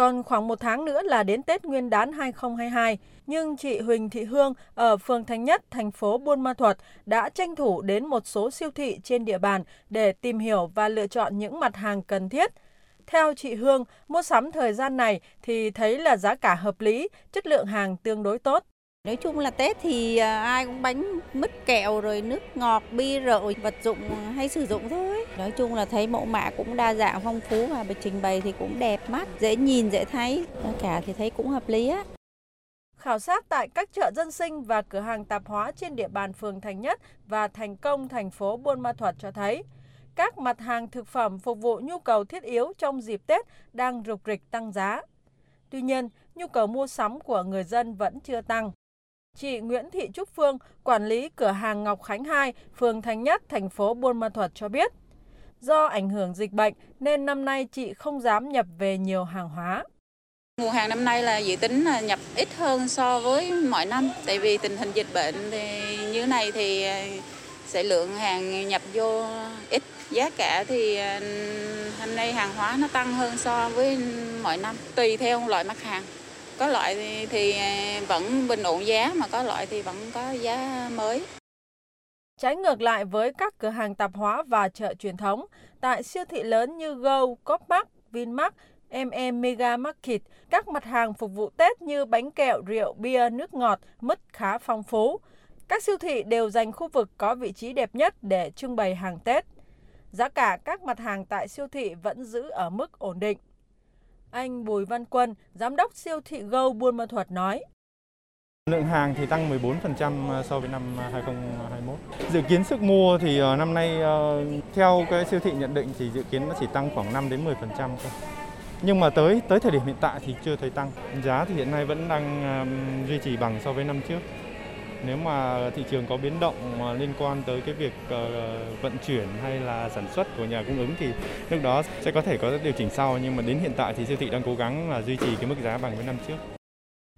Còn khoảng một tháng nữa là đến Tết Nguyên đán 2022, nhưng chị Huỳnh Thị Hương ở phường Thành Nhất, thành phố Buôn Ma Thuột đã tranh thủ đến một số siêu thị trên địa bàn để tìm hiểu và lựa chọn những mặt hàng cần thiết. Theo chị Hương, mua sắm thời gian này thì thấy là giá cả hợp lý, chất lượng hàng tương đối tốt. Nói chung là Tết thì à, ai cũng bánh mứt kẹo rồi nước ngọt, bia rượu, vật dụng hay sử dụng thôi. Nói chung là thấy mẫu mã cũng đa dạng phong phú và trình bày thì cũng đẹp mắt, dễ nhìn, dễ thấy. Cả thì thấy cũng hợp lý á. Khảo sát tại các chợ dân sinh và cửa hàng tạp hóa trên địa bàn phường Thành Nhất và Thành Công thành phố Buôn Ma Thuột cho thấy, các mặt hàng thực phẩm phục vụ nhu cầu thiết yếu trong dịp Tết đang rục rịch tăng giá. Tuy nhiên, nhu cầu mua sắm của người dân vẫn chưa tăng. Chị Nguyễn Thị Trúc Phương, quản lý cửa hàng Ngọc Khánh 2, phường Thành Nhất, thành phố Buôn Ma Thuột cho biết, do ảnh hưởng dịch bệnh nên năm nay chị không dám nhập về nhiều hàng hóa. Nguồn hàng năm nay là dự tính là nhập ít hơn so với mọi năm, tại vì tình hình dịch bệnh thì như này thì à, sẽ lượng hàng nhập vô ít. Giá cả thì à, hôm nay hàng hóa nó tăng hơn so với mọi năm, tùy theo loại mặt hàng. Có loại thì, thì à, vẫn bình ổn giá mà có loại thì vẫn có giá mới. Trái ngược lại với các cửa hàng tạp hóa và chợ truyền thống, tại siêu thị lớn như Go, Copmark, Vinmark, MM Mega Market, các mặt hàng phục vụ Tết như bánh kẹo, rượu, bia, nước ngọt, mứt khá phong phú. Các siêu thị đều dành khu vực có vị trí đẹp nhất để trưng bày hàng Tết. Giá cả các mặt hàng tại siêu thị vẫn giữ ở mức ổn định. Anh Bùi Văn Quân, giám đốc siêu thị Go Buôn Ma Thuật nói. Lượng hàng thì tăng 14% ờ, so với năm ờ, 2021. Dự kiến sức mua thì ờ, năm nay theo cái siêu thị nhận định thì dự kiến nó chỉ tăng khoảng 5 đến 10% thôi. Nhưng mà tới tới thời điểm hiện tại thì chưa thấy tăng. Giá thì hiện nay vẫn đang duy trì bằng so với năm trước. Nếu mà thị trường có biến động ờ, liên quan tới cái việc ờ, vận chuyển hay là sản xuất của nhà cung ứng thì lúc đó sẽ có thể có điều chỉnh sau nhưng mà đến hiện tại thì siêu thị đang cố gắng là duy trì cái mức giá bằng với năm trước.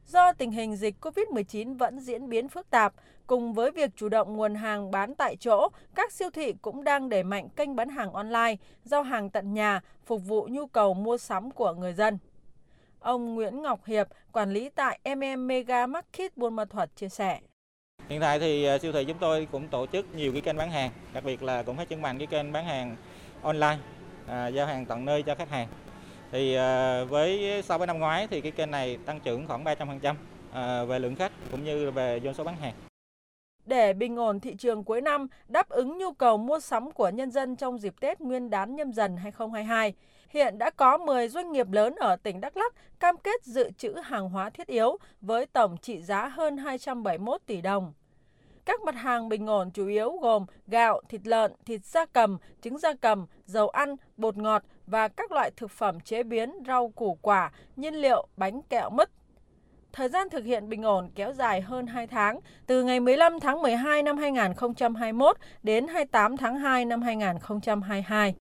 Do tình hình dịch COVID-19 vẫn diễn biến phức tạp, cùng với việc chủ động nguồn hàng bán tại chỗ, các siêu thị cũng đang đẩy mạnh kênh bán hàng online, giao hàng tận nhà, phục vụ nhu cầu mua sắm của người dân. Ông Nguyễn Ngọc Hiệp, quản lý tại MM Mega Market Buôn Ma Thuật chia sẻ. Hiện tại thì à, siêu thị chúng tôi cũng tổ chức nhiều cái kênh bán hàng, đặc biệt là cũng phát triển mạnh cái kênh bán hàng online, à, giao hàng tận nơi cho khách hàng. Thì à, với so với năm ngoái thì cái kênh này tăng trưởng khoảng 300% à, về lượng khách cũng như về doanh số bán hàng. Để bình ổn thị trường cuối năm, đáp ứng nhu cầu mua sắm của nhân dân trong dịp Tết Nguyên đán nhâm dần 2022, hiện đã có 10 doanh nghiệp lớn ở tỉnh Đắk Lắk cam kết dự trữ hàng hóa thiết yếu với tổng trị giá hơn 271 tỷ đồng. Các mặt hàng bình ổn chủ yếu gồm gạo, thịt lợn, thịt da cầm, trứng da cầm, dầu ăn, bột ngọt và các loại thực phẩm chế biến, rau củ quả, nhiên liệu, bánh kẹo mứt. Thời gian thực hiện bình ổn kéo dài hơn 2 tháng, từ ngày 15 tháng 12 năm 2021 đến 28 tháng 2 năm 2022.